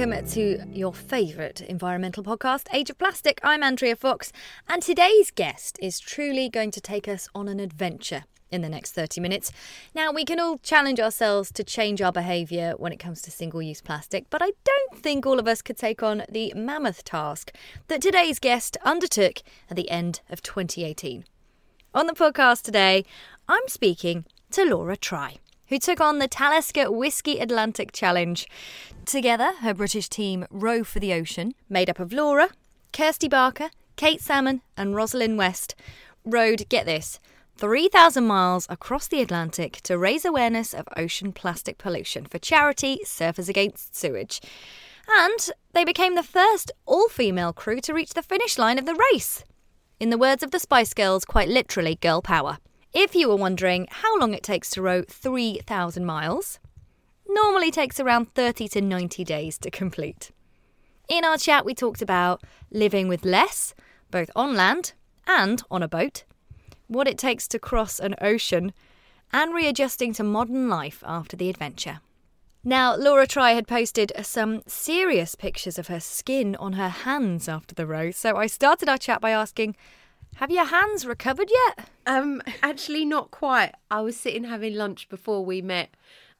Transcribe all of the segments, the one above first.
welcome to your favourite environmental podcast, Age of Plastic. I'm Andrea Fox, and today's guest is truly going to take us on an adventure in the next 30 minutes. Now, we can all challenge ourselves to change our behaviour when it comes to single use plastic, but I don't think all of us could take on the mammoth task that today's guest undertook at the end of 2018. On the podcast today, I'm speaking to Laura Try who took on the Talisker Whisky Atlantic Challenge. Together, her British team Row for the Ocean, made up of Laura, Kirsty Barker, Kate Salmon, and Rosalind West, rowed, get this, 3,000 miles across the Atlantic to raise awareness of ocean plastic pollution for charity Surfers Against Sewage. And they became the first all female crew to reach the finish line of the race. In the words of the Spice Girls, quite literally, girl power. If you were wondering how long it takes to row 3,000 miles, normally takes around 30 to 90 days to complete. In our chat, we talked about living with less, both on land and on a boat, what it takes to cross an ocean, and readjusting to modern life after the adventure. Now, Laura Try had posted some serious pictures of her skin on her hands after the row, so I started our chat by asking, have your hands recovered yet? Um, actually, not quite. I was sitting having lunch before we met,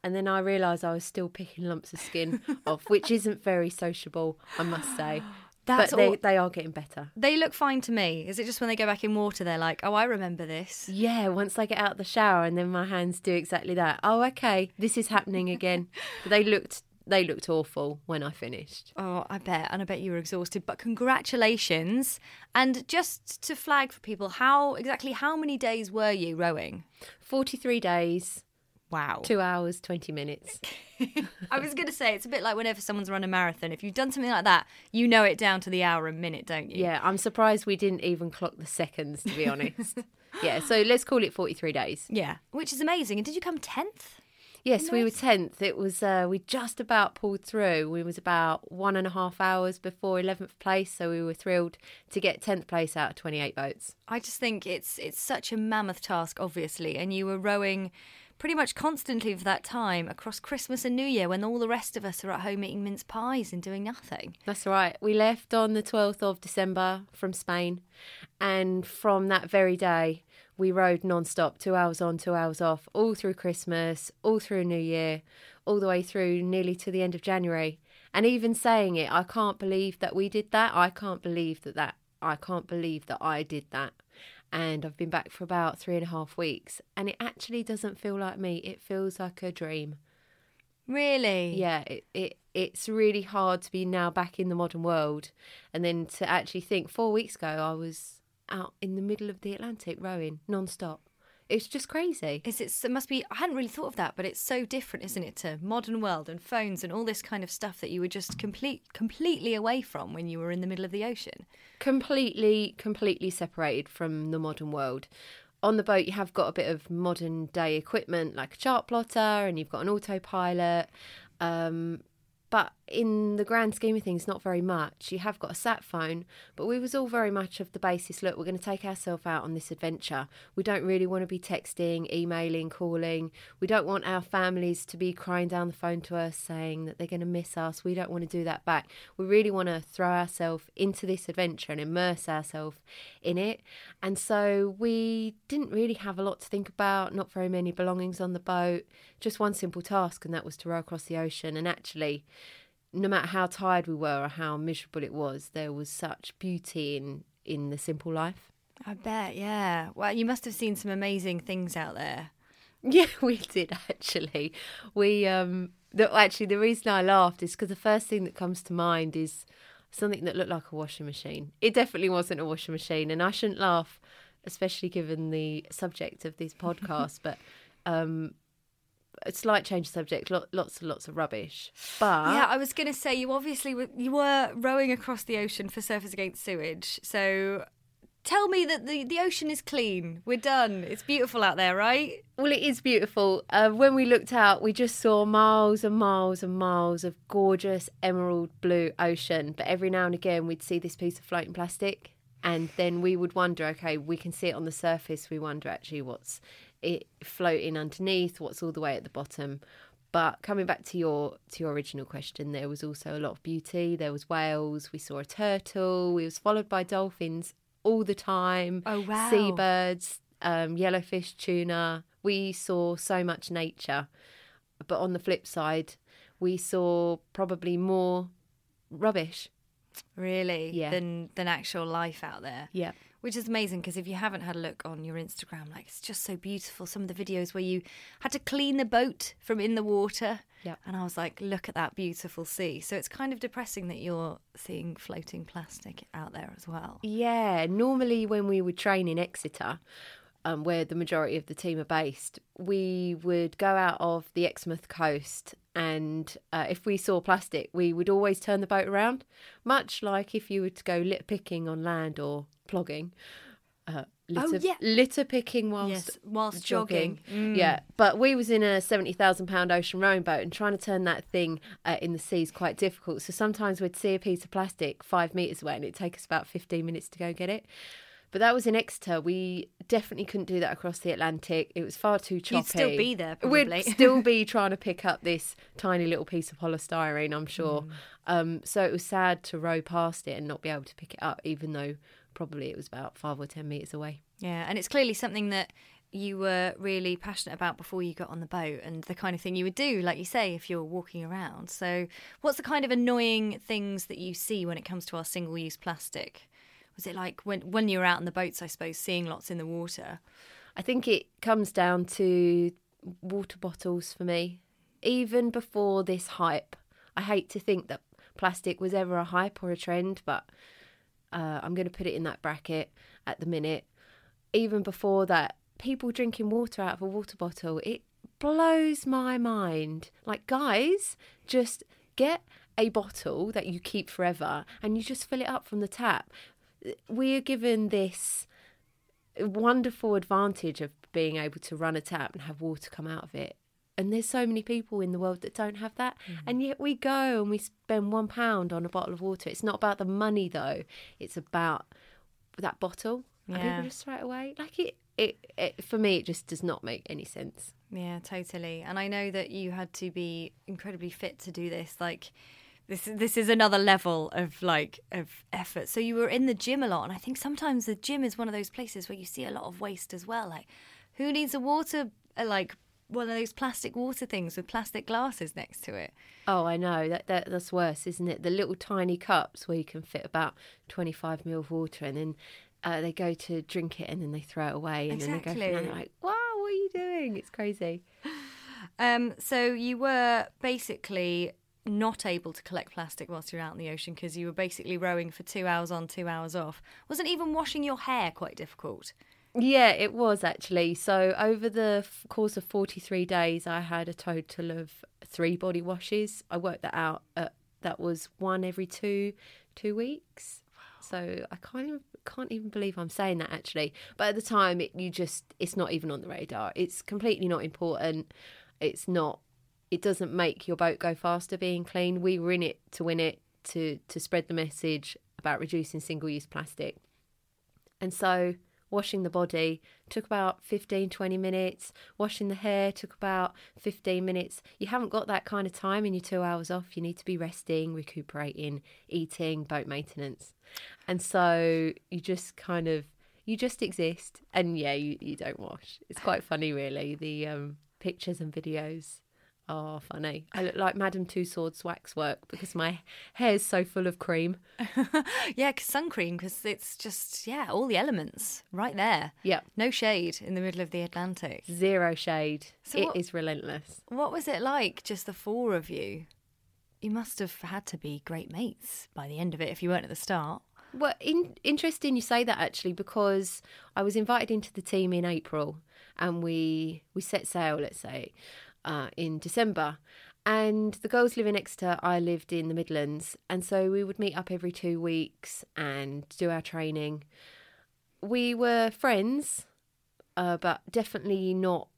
and then I realised I was still picking lumps of skin off, which isn't very sociable, I must say. That's but they, all... they are getting better. They look fine to me. Is it just when they go back in water, they're like, oh, I remember this? Yeah, once I get out of the shower and then my hands do exactly that. Oh, okay, this is happening again. but they looked they looked awful when I finished. Oh, I bet. And I bet you were exhausted. But congratulations. And just to flag for people, how exactly how many days were you rowing? 43 days. Wow. Two hours, 20 minutes. I was going to say, it's a bit like whenever someone's run a marathon. If you've done something like that, you know it down to the hour and minute, don't you? Yeah, I'm surprised we didn't even clock the seconds, to be honest. yeah, so let's call it 43 days. Yeah, which is amazing. And did you come 10th? Yes, we were tenth. It was uh, we just about pulled through. We was about one and a half hours before eleventh place, so we were thrilled to get tenth place out of twenty eight boats. I just think it's it's such a mammoth task, obviously, and you were rowing pretty much constantly for that time across Christmas and New Year when all the rest of us are at home eating mince pies and doing nothing. That's right. We left on the 12th of December from Spain, and from that very day, we rode non-stop, two hours on, two hours off, all through Christmas, all through New Year, all the way through nearly to the end of January. And even saying it, I can't believe that we did that. I can't believe that that. I can't believe that I did that. And I've been back for about three and a half weeks, and it actually doesn't feel like me. It feels like a dream. Really? Yeah. It, it it's really hard to be now back in the modern world, and then to actually think. Four weeks ago, I was out in the middle of the Atlantic rowing non-stop. It's just crazy. Is it? It must be. I hadn't really thought of that, but it's so different, isn't it, to modern world and phones and all this kind of stuff that you were just complete, completely away from when you were in the middle of the ocean. Completely, completely separated from the modern world. On the boat, you have got a bit of modern day equipment like a chart plotter, and you've got an autopilot. Um, but in the grand scheme of things, not very much. You have got a sat phone, but we was all very much of the basis. Look, we're going to take ourselves out on this adventure. We don't really want to be texting, emailing, calling. We don't want our families to be crying down the phone to us saying that they're going to miss us. We don't want to do that back. We really want to throw ourselves into this adventure and immerse ourselves in it. And so we didn't really have a lot to think about. Not very many belongings on the boat. Just one simple task, and that was to row across the ocean. And actually no matter how tired we were or how miserable it was, there was such beauty in in the simple life. I bet, yeah. Well, you must have seen some amazing things out there. Yeah, we did actually. We um the, actually the reason I laughed is because the first thing that comes to mind is something that looked like a washing machine. It definitely wasn't a washing machine, and I shouldn't laugh, especially given the subject of these podcasts. but um, a slight change of subject, lots and lots of rubbish. But yeah, I was going to say you obviously were, you were rowing across the ocean for Surfers Against Sewage, so. Tell me that the, the ocean is clean. We're done. It's beautiful out there, right? Well, it is beautiful. Uh, when we looked out, we just saw miles and miles and miles of gorgeous emerald blue ocean. But every now and again, we'd see this piece of floating plastic. And then we would wonder okay, we can see it on the surface. We wonder actually what's it floating underneath, what's all the way at the bottom. But coming back to your to your original question, there was also a lot of beauty. There was whales. We saw a turtle. We was followed by dolphins all the time. Oh, wow. Seabirds, um, yellowfin, tuna. We saw so much nature. But on the flip side, we saw probably more rubbish. really Yeah. than than actual life out there. Yeah. Which is amazing because if you haven't had a look on your Instagram, like it's just so beautiful. Some of the videos where you had to clean the boat from in the water. Yeah. And I was like, look at that beautiful sea. So it's kind of depressing that you're seeing floating plastic out there as well. Yeah, normally when we would train in Exeter, um, where the majority of the team are based, we would go out of the Exmouth coast, and uh, if we saw plastic, we would always turn the boat around, much like if you were to go litter picking on land or plogging. Uh, litter, yeah. litter picking whilst Yes, whilst jogging. jogging. Mm. Yeah, but we was in a seventy thousand pound ocean rowing boat, and trying to turn that thing uh, in the sea is quite difficult. So sometimes we'd see a piece of plastic five meters away, and it'd take us about fifteen minutes to go get it. But that was in Exeter. We definitely couldn't do that across the Atlantic. It was far too choppy. You'd still be there, probably. We'd still be trying to pick up this tiny little piece of polystyrene, I'm sure. Mm. Um, so it was sad to row past it and not be able to pick it up, even though probably it was about five or ten meters away. Yeah, and it's clearly something that you were really passionate about before you got on the boat and the kind of thing you would do, like you say, if you're walking around. So, what's the kind of annoying things that you see when it comes to our single use plastic? Was it like when, when you were out on the boats, I suppose, seeing lots in the water? I think it comes down to water bottles for me. Even before this hype, I hate to think that plastic was ever a hype or a trend, but uh, I'm going to put it in that bracket at the minute. Even before that, people drinking water out of a water bottle, it blows my mind. Like, guys, just get a bottle that you keep forever and you just fill it up from the tap. We are given this wonderful advantage of being able to run a tap and have water come out of it. And there's so many people in the world that don't have that. And yet we go and we spend one pound on a bottle of water. It's not about the money though. It's about that bottle. And Yeah. people just throw it away. Like it, it, it for me it just does not make any sense. Yeah, totally. And I know that you had to be incredibly fit to do this. Like this this is another level of like of effort. So you were in the gym a lot and I think sometimes the gym is one of those places where you see a lot of waste as well. Like who needs a water uh, like one of those plastic water things with plastic glasses next to it? Oh, I know that, that that's worse, isn't it? The little tiny cups where you can fit about twenty five mil of water, and then uh, they go to drink it, and then they throw it away, and then they go, Exactly. like, "Wow, what are you doing? It's crazy." Um so you were basically not able to collect plastic whilst you're out in the ocean because you were basically rowing for 2 hours on, 2 hours off. Wasn't even washing your hair quite difficult? Yeah, it was actually. So over the f- course of 43 days, I had a total of three body washes. I worked that out. At, that was one every two two weeks. So I can't even, can't even believe I'm saying that actually. But at the time, it, you just it's not even on the radar. It's completely not important. It's not. It doesn't make your boat go faster being clean. We were in it to win it to to spread the message about reducing single use plastic. And so washing the body took about 15 20 minutes. Washing the hair took about 15 minutes. You haven't got that kind of time in your two hours off. You need to be resting recuperating eating boat maintenance. And so you just kind of you just exist. And yeah you, you don't wash. It's quite funny really the um, pictures and videos are funny i look like Madame Tussauds waxwork because my hair is so full of cream yeah, cause sun cream, because it's just, yeah, all the elements right there. yeah No shade in the middle of the Atlantic. zero shade So It is what- relentless What was it like, just the four of you? You must have had to be great mates by the end of it if you weren't at the start. Well, in, interesting you say that actually because I was invited into the team in April and we we set sail, let's say, uh, in December. And the girls live in Exeter, I lived in the Midlands, and so we would meet up every two weeks and do our training. We were friends, uh, but definitely not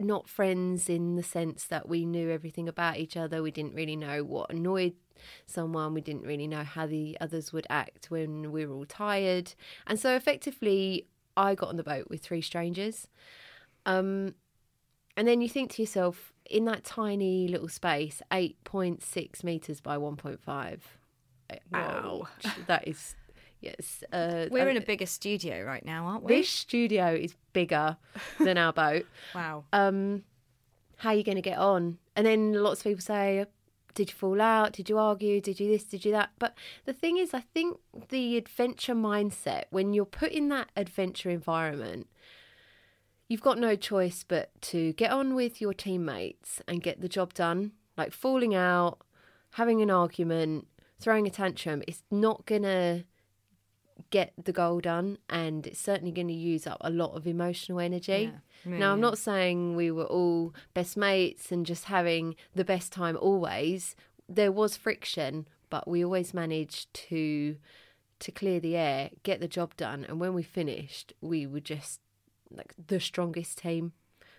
not friends in the sense that we knew everything about each other. We didn't really know what annoyed someone. We didn't really know how the others would act when we were all tired. And so effectively, I got on the boat with three strangers. Um, and then you think to yourself, in that tiny little space, 8.6 meters by 1.5. Wow. That is, yes. Uh, We're in a bigger studio right now, aren't we? This studio is bigger than our boat. Wow. Um, how are you going to get on? And then lots of people say, did you fall out? Did you argue? Did you this? Did you that? But the thing is, I think the adventure mindset, when you're put in that adventure environment, you've got no choice but to get on with your teammates and get the job done. Like falling out, having an argument, throwing a tantrum, it's not going to get the goal done and it's certainly going to use up a lot of emotional energy. Yeah. Now, I'm Yeah. not saying we were all best mates and just having the best time always. There was friction, but we always managed to to clear the air, get the job done, and when we finished, we were just like the strongest team.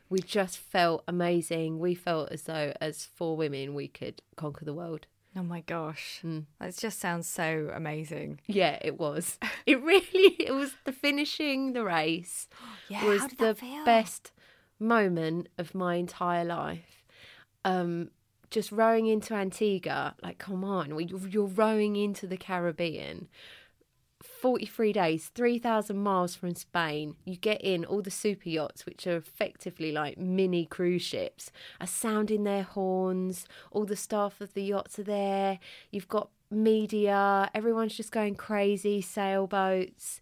We just felt amazing. We felt as though, as four women, we could conquer the world. Oh my gosh. Mm. That just sounds so amazing. Yeah, it was. It really. It was the finishing the race. Yeah, was how did the that feel? best moment of my entire life. Um, just rowing into Antigua, like, come on, we- you're rowing into the Caribbean. 43 days, 3,000 miles from Spain. You get in all the super yachts, which are effectively like mini cruise ships, are sounding their horns. All the staff of the yachts are there. You've got media. Everyone's just going crazy, sailboats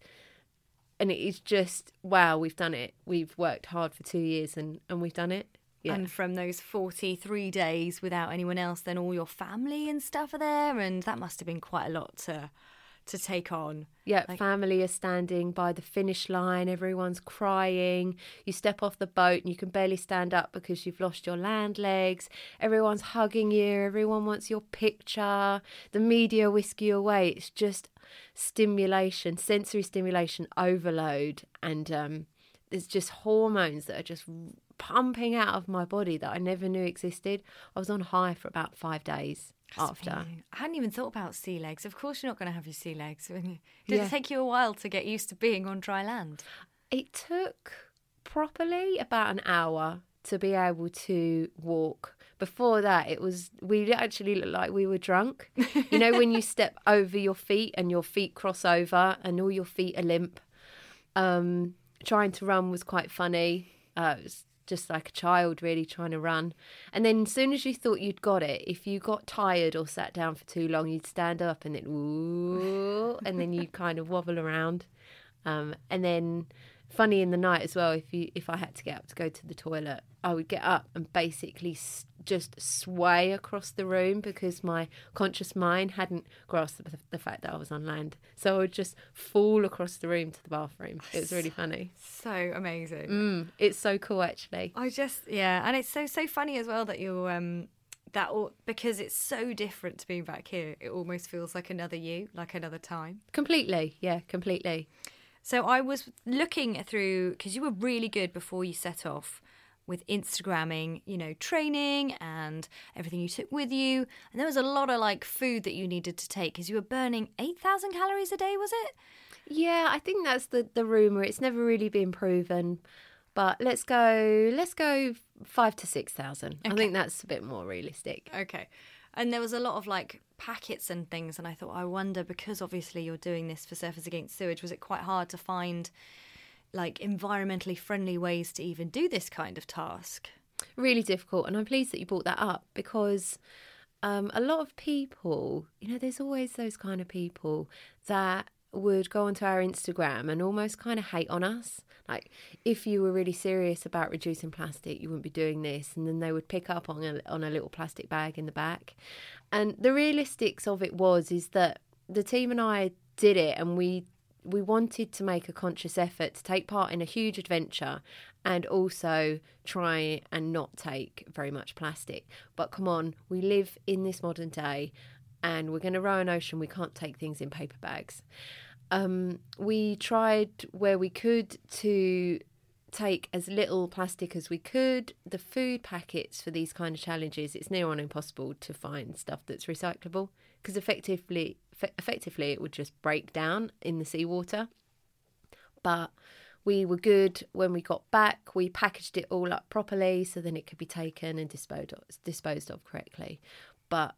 and it is just wow we've done it we've worked hard for two years and and we've done it yeah And from those 43 days without anyone else, then all your family and stuff are there. And that must have been quite a lot to to take on. yeah like- family are standing by the finish line. Everyone's crying. You step off the boat and you can barely stand up because you've lost your land legs. Everyone's hugging you. Everyone wants your picture. The media whisk you away. It's just stimulation sensory stimulation overload. And um there's just hormones that are just pumping out of my body that I never knew existed. I was on high for about five days after. Amazing. I hadn't even thought about sea legs. Of course, you're not going to have your sea legs. Did Yeah. it take you a while to get used to being on dry land? It took properly about an hour to be able to walk. Before that, it was we actually looked like we were drunk. You know when you step over your feet and your feet cross over and all your feet are limp. Um, trying to run was quite funny. Uh, it was just like a child really trying to run. And then as soon as you thought you'd got it, if you got tired or sat down for too long, you'd stand up and ooh, and then you'd kind of wobble around. Um, and then funny in the night as well if you if I had to get up to go to the toilet I would get up and basically s- just sway across the room because my conscious mind hadn't grasped the, the fact that I was on land so I would just fall across the room to the bathroom it was really funny So amazing. mm, it's so cool actually I just yeah, and it's so so funny as well that you're um that all, because it's so different to being back here. It almost feels like another you, like another time. completely yeah completely So I was looking through because you were really good before you set off with Instagramming, you know, training and everything you took with you. And there was a lot of like food that you needed to take because you were burning 8,000 calories a day, was it? Yeah, I think that's the the rumor. It's never really been proven, but let's go. Let's go five to six thousand. I think that's a bit more realistic. Okay. And there was a lot of like packets and things. And I thought, I wonder, because obviously you're doing this for Surfers Against Sewage, was it quite hard to find like environmentally friendly ways to even do this kind of task? Really difficult, and I'm pleased that you brought that up because um, a lot of people, you know, there's always those kind of people that would go onto our Instagram and almost kind of hate on us. Like, if you were really serious about reducing plastic, you wouldn't be doing this. And then they would pick up on a, on a little plastic bag in the back. And the realistics of it was, is that the team and I did it and we we wanted to make a conscious effort to take part in a huge adventure and also try and not take very much plastic. But come on, we live in this modern day and we're going to row an ocean. We can't take things in paper bags. Um, we tried where we could to take as little plastic as we could. The food packets for these kind of challenges, it's near on impossible to find stuff that's recyclable because effectively, fe- effectively, it would just break down in the seawater. But we were good when we got back. We packaged it all up properly so then it could be taken and disposed of, disposed of correctly. But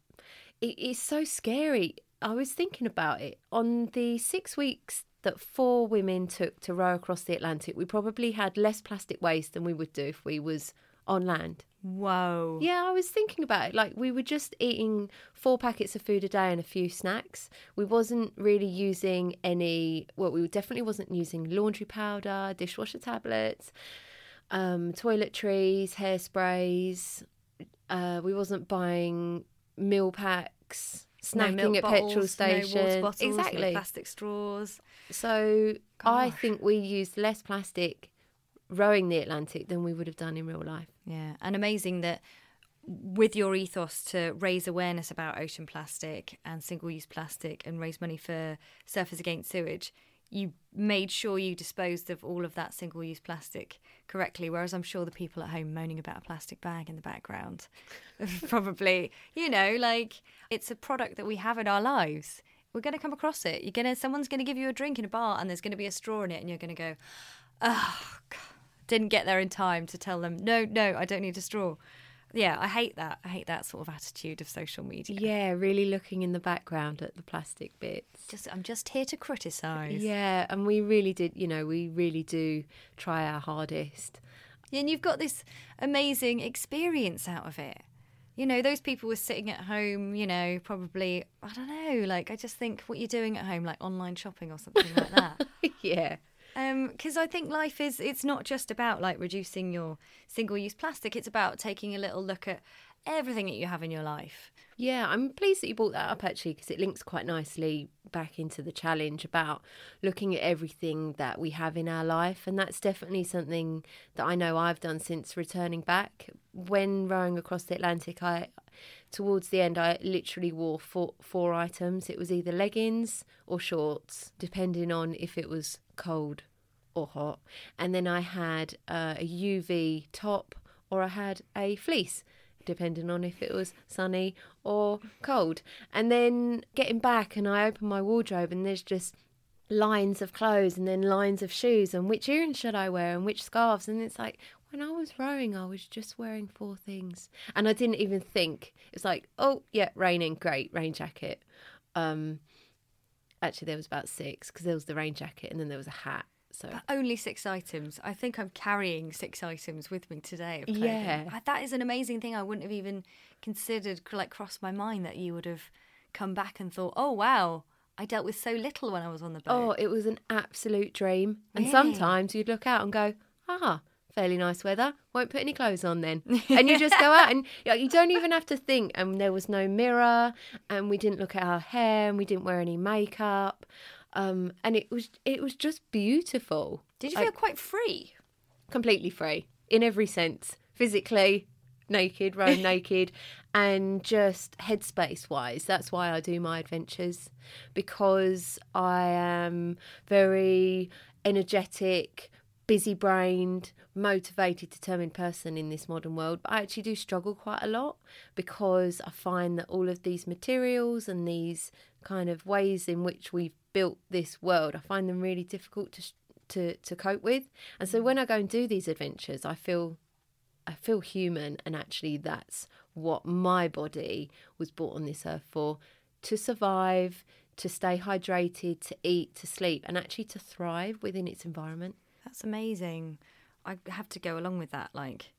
it is so scary. I was thinking about it on the six weeks that four women took to row across the Atlantic. We probably had less plastic waste than we would do if we was on land. Whoa. Yeah, I was thinking about it. Like we were just eating four packets of food a day and a few snacks. We wasn't really using any. Well, we definitely wasn't using laundry powder, dishwasher tablets, um, toiletries, hairsprays. Uh, we wasn't buying meal packs, No snacking milk at bottles, petrol stations. No bottles, no exactly. plastic straws. So I think we used less plastic rowing the Atlantic than we would have done in real life. Yeah, and amazing that with your ethos to raise awareness about ocean plastic and single use plastic and raise money for Surfers Against Sewage, you made sure you disposed of all of that single use plastic correctly. Whereas I'm sure the people at home moaning about a plastic bag in the background probably, you know, like it's a product that we have in our lives. We're going to come across it. You're going to, someone's going to give you a drink in a bar and there's going to be a straw in it and you're going to go, oh, God, didn't get there in time to tell them, no, no, I don't need a straw. Yeah, I hate that. I hate that sort of attitude of social media. Yeah, really looking in the background at the plastic bits. Just, I'm just here to criticise. Yeah, and we really did, you know, we really do try our hardest. And you've got this amazing experience out of it. You know, those people were sitting at home, you know, probably, I don't know, like, I just think what you're doing at home, like online shopping or something like that. yeah. Um, because I think life is it's not just about like reducing your single use plastic it's about taking a little look at everything that you have in your life Yeah, I'm pleased that you brought that up actually because it links quite nicely back into the challenge about looking at everything that we have in our life. And that's definitely something that I know I've done since returning back. When rowing across the Atlantic, I towards the end I literally wore four, four items. It was either leggings or shorts, depending on if it was cold or hot. And then I had uh, a UV top or I had a fleece depending on if it was sunny or cold. And then getting back, and I open my wardrobe, and there's just lines of clothes and then lines of shoes, and which earrings should I wear, and which scarves. And it's like, when I was rowing, I was just wearing four things. And I didn't even think. It's like, oh, yeah, raining, great, rain jacket. Um, actually, there was about six because there was the rain jacket and then there was a hat. So but only six items I think I'm carrying six items with me today. Yeah. I- that is an amazing thing I wouldn't have even considered like crossed my mind that you would have come back and thought oh wow I dealt with so little when I was on the boat Oh, it was an absolute dream. And sometimes you'd look out and go, ah, fairly nice weather. Won't put any clothes on then. and you just go out and you don't even have to think. And there was no mirror, and we didn't look at our hair, and we didn't wear any makeup. Um, and it was it was just beautiful. did you I- feel quite free completely free in every sense, physically naked, roam naked, and just headspace wise. That's why I do my adventures because I am very energetic, busy brained, motivated, determined person in this modern world. But I actually do struggle quite a lot because I find that all of these materials and these kind of ways in which we've built this world, I find them really difficult to to to cope with. And so when I go and do these adventures, I feel I feel human, and actually that's what my body was brought on this earth for: to survive, to stay hydrated, to eat, to sleep, and actually to thrive within its environment. That's amazing. I have to go along with that. Like,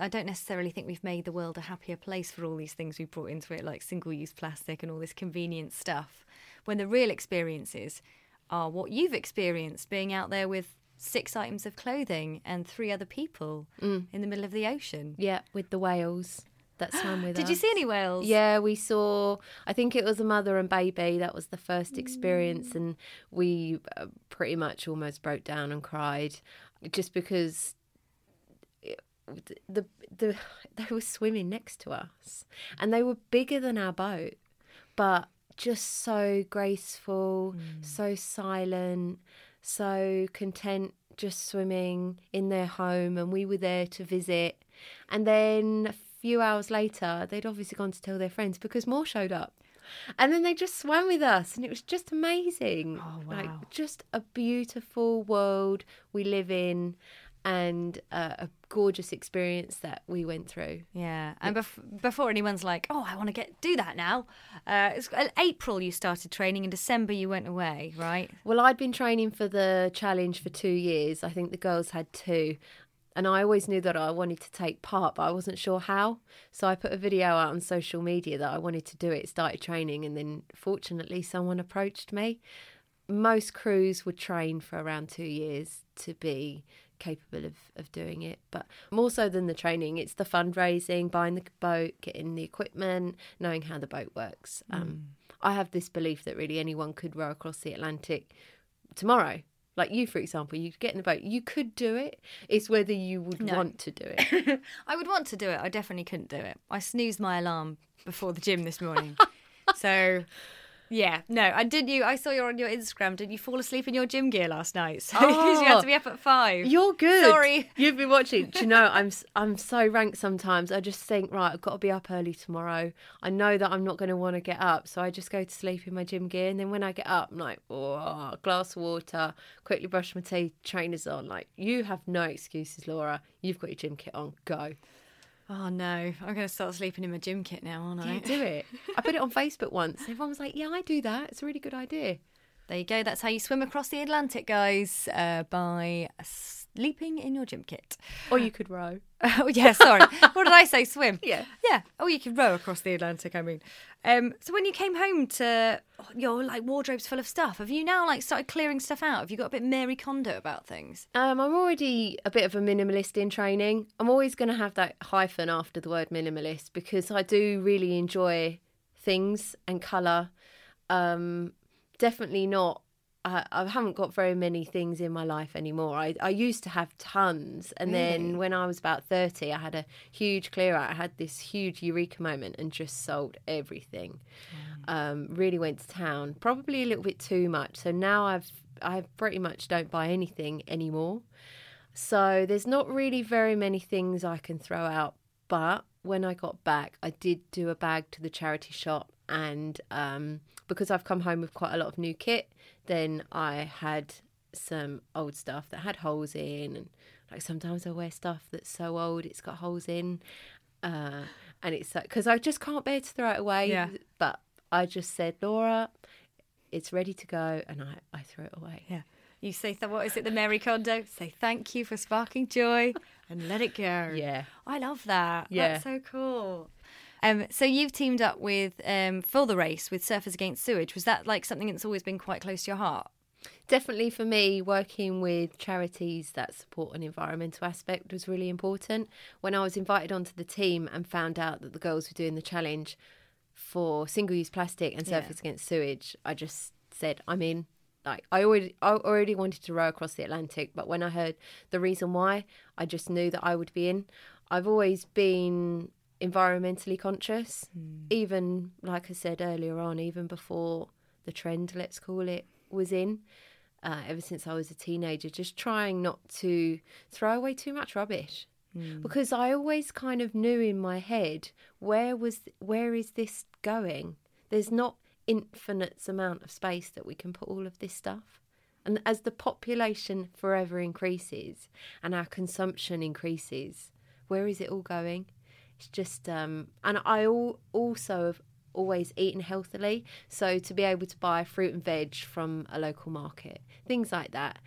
I don't necessarily think we've made the world a happier place for all these things we brought into it, like single use plastic and all this convenient stuff. When the real experiences are what you've experienced being out there with six items of clothing and three other people in the middle of the ocean. Yeah, with the whales that swam with us. Did you see any whales? Yeah, we saw. I think it was a mother and baby. That was the first experience, and we uh, pretty much almost broke down and cried, just because the the they were swimming next to us, and they were bigger than our boat, but just so graceful, mm. so silent, so content, just swimming in their home, and we were there to visit. And then a few hours later, they'd obviously gone to tell their friends because more showed up. And then they just swam with us, and it was just amazing. Oh, wow. Like, just a beautiful world we live in, and uh, a gorgeous experience that we went through. Yeah, and bef- before anyone's like, "Oh, I want to get do that now," uh, it's uh, April you started training. In December you went away, right? Well, I'd been training for the challenge for two years. I think the girls had two. And I always knew that I wanted to take part, but I wasn't sure how. So I put a video out on social media that I wanted to do it, started training, and then fortunately someone approached me. Most crews would train for around two years to be capable of, of doing it. But more so than the training, it's the fundraising, buying the boat, getting the equipment, knowing how the boat works. Um, I have this belief that really anyone could row across the Atlantic tomorrow. Like you, for example, you get in the boat, you could do it. It's whether you would No. want to do it. I would want to do it. I definitely couldn't do it. I snoozed my alarm before the gym this morning, so yeah, no, I did. You, I saw you on your Instagram. Did you fall asleep in your gym gear last night? So 'cause you had Oh. to be up at five. You're good. Sorry. You've been watching. Do you know, I'm I'm so ranked sometimes. I just think, right, I've got to be up early tomorrow. I know that I'm not going to want to get up, so I just go to sleep in my gym gear. And then when I get up, I'm like, oh, glass of water, quickly brush my teeth, trainers on. Like, you have no excuses, Laura. You've got your gym kit on. Go. Oh no, I'm going to start sleeping in my gym kit now, aren't I? Yeah, do it. I put it on Facebook once. Everyone was like, yeah, I do that. It's a really good idea. There you go. That's how you swim across the Atlantic, guys, uh, by sleeping in your gym kit. Or you could row. Oh yeah, sorry. what did I say? Swim. Yeah. Yeah. Oh, you could row across the Atlantic. I mean, um, so when you came home to your like wardrobe's full of stuff, have you now like started clearing stuff out? Have you got a bit Marie Kondo about things? Um, I'm already a bit of a minimalist in training. I'm always going to have that hyphen after the word minimalist because I do really enjoy things and colour. Um, definitely not. I, I haven't got very many things in my life anymore. I, I used to have tons, and then when I was about thirty, I had a huge clear out. I had this huge eureka moment and just sold everything. Um, really went to town, probably a little bit too much. So now I've I pretty much don't buy anything anymore. So there's not really very many things I can throw out. But when I got back, I did do a bag to the charity shop, and um, because I've come home with quite a lot of new kit, then I had some old stuff that had holes in, and like sometimes I wear stuff that's so old it's got holes in, uh, and it's like because I just can't bear to throw it away. Yeah. But I just said, Laura, it's ready to go, and I I threw it away. Yeah. You say th- what is it? The Marie Kondo. Say thank you for sparking joy and let it go. Yeah. I love that. Yeah. That's so cool. Um, so you've teamed up with um, for the race with Surfers Against Sewage. Was that like something that's always been quite close to your heart? Definitely for me, working with charities that support an environmental aspect was really important. When I was invited onto the team and found out that the girls were doing the challenge for single use plastic and Yeah. surfers against sewage, I just said, I'm in. Like I already I already wanted to row across the Atlantic, but when I heard the reason why, I just knew that I would be in. I've always been environmentally conscious, even like I said earlier on, even before the trend, let's call it, was in. Uh, ever since I was a teenager, just trying not to throw away too much rubbish, because I always kind of knew in my head where was where is this going? There's not infinite amount of space that we can put all of this stuff. And as the population forever increases and our consumption increases, where is it all going? It's just, um, and I al- also have always eaten healthily. So to be able to buy fruit and veg from a local market, things like that.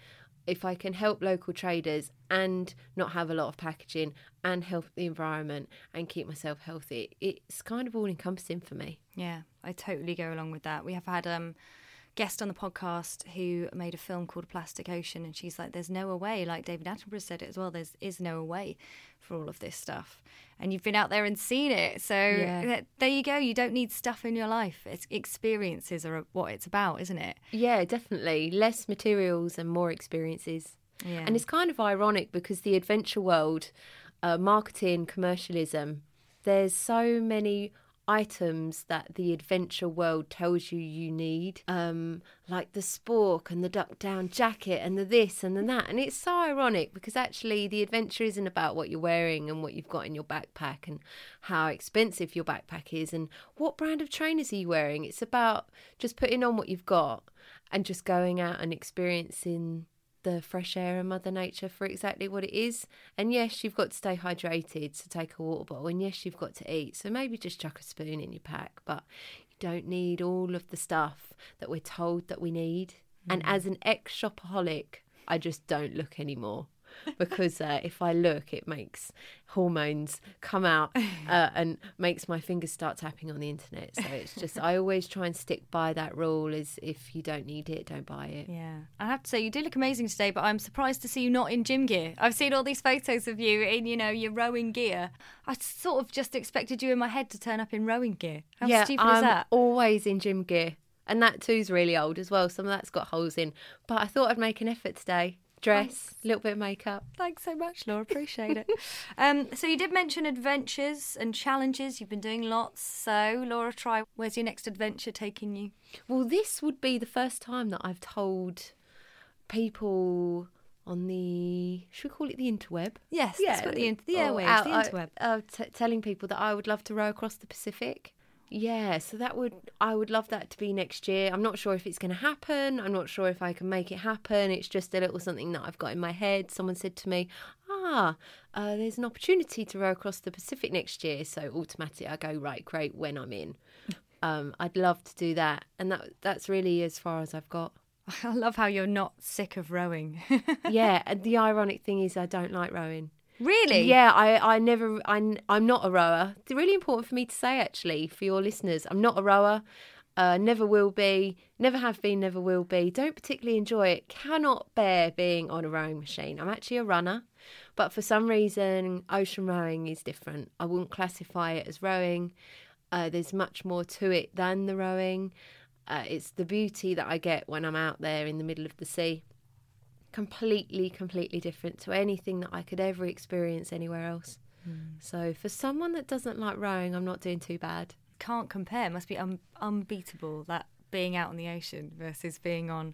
If I can help local traders and not have a lot of packaging and help the environment and keep myself healthy, it's kind of all encompassing for me. Yeah, I totally go along with that. We have had um guest on the podcast who made a film called Plastic Ocean and she's like there's no way like David Attenborough said it as well there's is no way for all of this stuff and you've been out there and seen it so Yeah. th- there you go you don't need stuff in your life it's experiences are what it's about isn't it Yeah, definitely. Less materials and more experiences. yeah And it's kind of ironic because the adventure world, uh, marketing, commercialism, there's so many items that the adventure world tells you you need, um, like the spork and the duck down jacket and the this and the that. And it's so ironic because actually the adventure isn't about what you're wearing and what you've got in your backpack and how expensive your backpack is and what brand of trainers are you wearing. It's about just putting on what you've got and just going out and experiencing the fresh air and Mother Nature for exactly what it is. And yes, you've got to stay hydrated, so take a water bottle. And yes, you've got to eat, so maybe just chuck a spoon in your pack. But you don't need all of the stuff that we're told that we need. Mm. And as an ex shopaholic, I just don't look anymore because uh, if I look, it makes hormones come out uh, and makes my fingers start tapping on the internet. So it's just I always try and stick by that rule: is if you don't need it, don't buy it. Yeah, I have to say you do look amazing today, but I'm surprised to see you not in gym gear. I've seen all these photos of you in you know your rowing gear. I sort of just expected you in my head to turn up in rowing gear. How yeah, stupid I'm is that? Always in gym gear. And that too's really old as well. Some of that's got holes in. But I thought I'd make an effort today dress, a little bit of makeup. Thanks so much, Laura. Appreciate it. Um, so you did mention adventures and challenges. You've been doing lots. So Laura, try. Where's your next adventure taking you? Well, this would be the first time that I've told people on the should we call it the interweb? Yes, yeah, the, the airwaves, out, the interweb. Uh, t- telling people that I would love to row across the Pacific. Yeah, so that would I would love that to be next year. I'm not sure if it's going to happen. I'm not sure if I can make it happen. It's just a little something that I've got in my head. Someone said to me, "Ah, uh, there's an opportunity to row across the Pacific next year." So automatically I go, "Right, great, when I'm in." Um, I'd love to do that, and that that's really as far as I've got. I love how you're not sick of rowing. yeah, and the ironic thing is I don't like rowing. Really? Yeah, I, I never, I, I'm not a rower. It's really important for me to say, actually, for your listeners. I'm not a rower. Uh, never will be. Never have been. Never will be. Don't particularly enjoy it. Cannot bear being on a rowing machine. I'm actually a runner, but for some reason, ocean rowing is different. I wouldn't classify it as rowing. Uh, there's much more to it than the rowing. Uh, it's the beauty that I get when I'm out there in the middle of the sea completely, completely different to anything that I could ever experience anywhere else. Mm. So for someone that doesn't like rowing, I'm not doing too bad. Can't compare. Must be un- unbeatable that being out on the ocean versus being on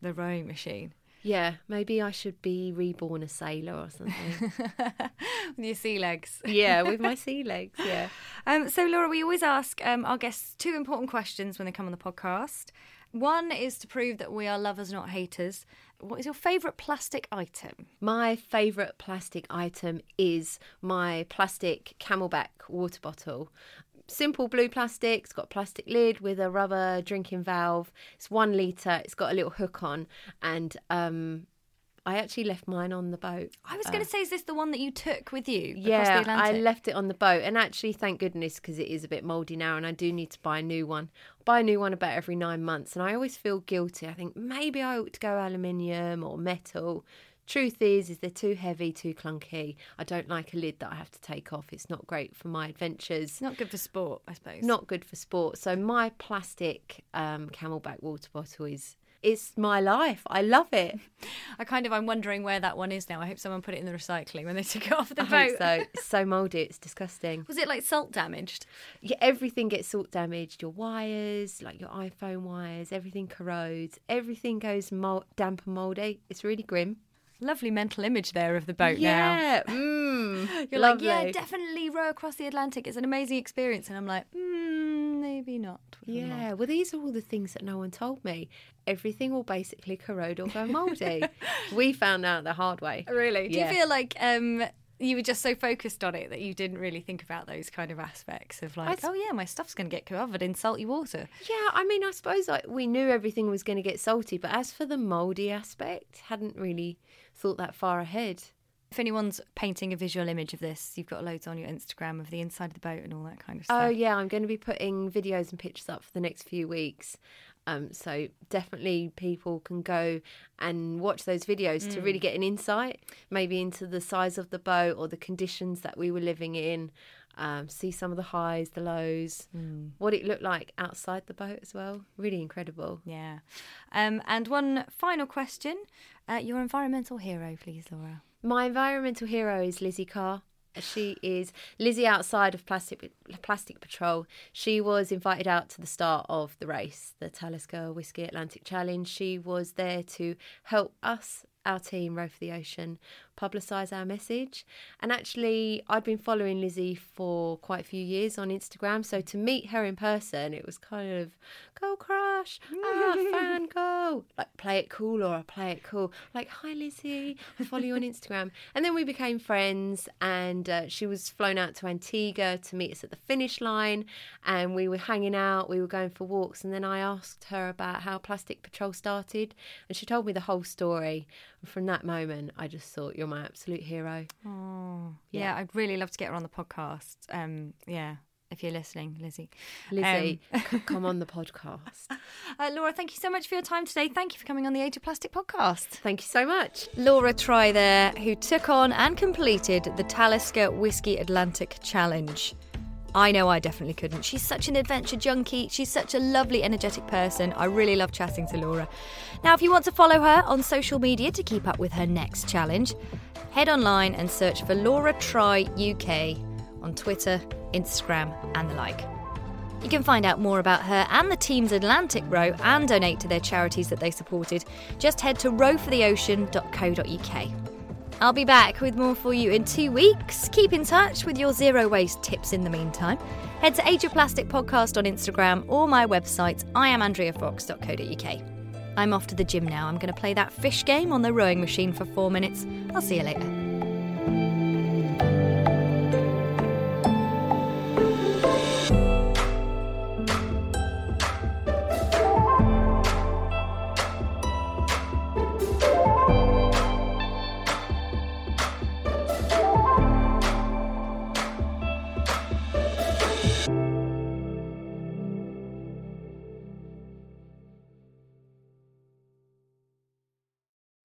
the rowing machine. Yeah, maybe I should be reborn a sailor or something. with your sea legs. yeah, with my sea legs, yeah. Um, so, Laura, we always ask um, our guests two important questions when they come on the podcast. One is to prove that we are lovers, not haters. What is your favourite plastic item? My favourite plastic item is my plastic CamelBak water bottle. Simple blue plastic, it's got a plastic lid with a rubber drinking valve. It's one litre, it's got a little hook on, and um, I actually left mine on the boat. I was going to uh, say, is this the one that you took with you? Yeah, I left it on the boat, and actually, thank goodness, because it is a bit mouldy now, and I do need to buy a new one. I buy a new one about every nine months, and I always feel guilty. I think maybe I ought to go aluminium or metal. Truth is, is they're too heavy, too clunky. I don't like a lid that I have to take off. It's not great for my adventures. Not good for sport, I suppose. Not good for sport. So my plastic um, CamelBak water bottle is it's my life. I love it. I kind of I'm wondering where that one is now. I hope someone put it in the recycling when they took it off the I boat. so it's so mouldy. It's disgusting. Was it like salt damaged? Yeah, everything gets salt damaged. Your wires, like your iPhone wires, everything corrodes. Everything goes mold, damp and mouldy. It's really grim. Lovely mental image there of the boat yeah. now. Mm, You're lovely. like, yeah, definitely row across the Atlantic. It's an amazing experience. And I'm like, mm, maybe not. Yeah, well, these are all the things that no one told me. Everything will basically corrode or go mouldy. we found out the hard way. Really? Do you feel like um, you were just so focused on it that you didn't really think about those kind of aspects of like, oh yeah, my stuff's going to get covered in salty water. Yeah, I mean, I suppose like we knew everything was going to get salty, but as for the mouldy aspect, hadn't really thought that far ahead. If anyone's painting a visual image of this, you've got loads on your Instagram of the inside of the boat and all that kind of oh, stuff. Oh yeah, I'm going to be putting videos and pictures up for the next few weeks. Um, so definitely people can go and watch those videos mm. to really mm. get an insight, maybe into the size of the boat or the conditions that we were living in. Um, see some of the highs, the lows, mm. what it looked like outside the boat as well. Really incredible. Yeah. Um, and one final question: uh, your environmental hero, please, Laura. My environmental hero is Lizzie Carr. She is Lizzie outside of Plastic Plastic Patrol. She was invited out to the start of the race, the Talisker Whisky Atlantic Challenge. She was there to help us our team, Row for the Ocean, publicise our message. And actually, I'd been following Lizzie for quite a few years on Instagram. So to meet her in person, it was kind of go crush, ah, fan go. Like, play it cool or play it cool. Like, hi, Lizzie, I follow you on Instagram. And then we became friends, and uh, she was flown out to Antigua to meet us at the finish line. And we were hanging out, we were going for walks. And then I asked her about how Plastic Patrol started, and she told me the whole story. And from that moment, I just thought, you're my absolute hero. Oh, yeah. yeah I'd really love to get her on the podcast. Um, yeah, if you're listening, Lizzie. Lizzie, um, come on the podcast. Uh, Laura, thank you so much for your time today. Thank you for coming on the Age of Plastic podcast. Thank you so much. Laura Try there, who took on and completed the Talisker Whisky Atlantic Challenge. I know I definitely couldn't. She's such an adventure junkie. She's such a lovely, energetic person. I really love chatting to Laura. Now, if you want to follow her on social media to keep up with her next challenge, head online and search for Laura Try UK on Twitter, Instagram, and the like. You can find out more about her and the team's Atlantic row and donate to their charities that they supported. Just head to rowfortheocean.co.uk. I'll be back with more for you in two weeks. Keep in touch with your zero waste tips in the meantime. Head to Age of Plastic Podcast on Instagram or my website, iamandreafox.co.uk. I'm off to the gym now. I'm going to play that fish game on the rowing machine for four minutes. I'll see you later.